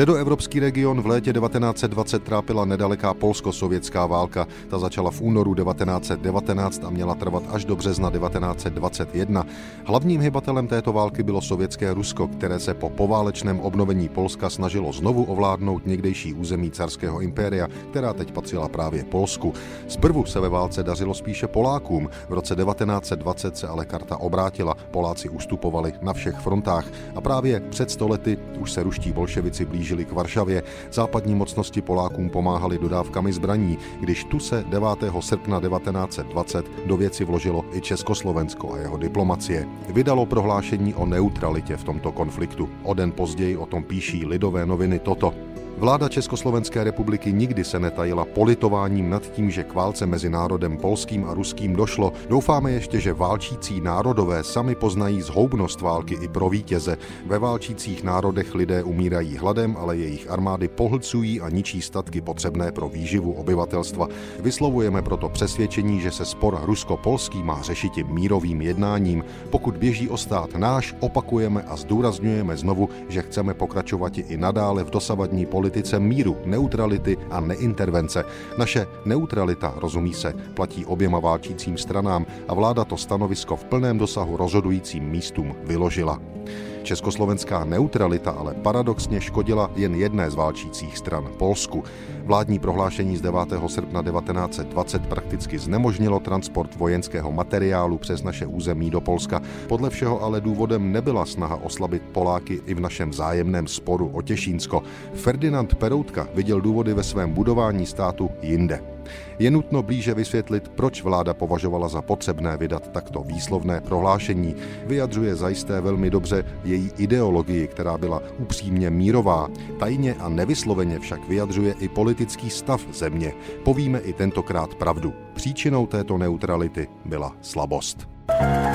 Středoevropský region v létě 1920 trápila nedaleká polsko-sovětská válka. Ta začala v únoru 1919 a měla trvat až do března 1921. Hlavním hybatelem této války bylo sovětské Rusko, které se po poválečném obnovení Polska snažilo znovu ovládnout někdejší území carského impéria, která teď patřila právě Polsku. Zprvu se ve válce dařilo spíše Polákům. V roce 1920 se ale karta obrátila. Poláci ustupovali na všech frontách a právě před stolety už se ruští bolševici blížili k Varšavě. Západní mocnosti Polákům pomáhali dodávkami zbraní, když tu se 9. srpna 1920 do věci vložilo i Československo a jeho diplomacie. Vydalo prohlášení o neutralitě v tomto konfliktu. O den později o tom píší lidové noviny toto. Vláda Československé republiky nikdy se netajila politováním nad tím, že k válce mezi národem polským a ruským došlo. Doufáme ještě, že válčící národové sami poznají zhoubnost války i pro vítěze. Ve válčících národech lidé umírají hladem, ale jejich armády pohlcují a ničí statky potřebné pro výživu obyvatelstva. Vyslovujeme proto přesvědčení, že se spor rusko-polský má řešit mírovým jednáním. Pokud běží o stát náš, opakujeme a zdůrazňujeme znovu, že chceme pokračovat i nadále v dosavadní politice politice míru, neutrality a neintervence. Naše neutralita, rozumí se, platí oběma válčícím stranám a vláda to stanovisko v plném dosahu rozhodujícím místům vyložila. Československá neutralita ale paradoxně škodila jen jedné z válčících stran, Polsku. Vládní prohlášení z 9. srpna 1920 prakticky znemožnilo transport vojenského materiálu přes naše území do Polska. Podle všeho ale důvodem nebyla snaha oslabit Poláky i v našem zájemném sporu o Těšínsko. Ferdinand Peroutka viděl důvody ve svém budování státu jinde. Je nutno blíže vysvětlit, proč vláda považovala za potřebné vydat takto výslovné prohlášení. Vyjadřuje zajisté velmi dobře její ideologii, která byla upřímně mírová. Tajně a nevysloveně však vyjadřuje i politický stav země. Povíme i tentokrát pravdu. Příčinou této neutrality byla slabost. thank you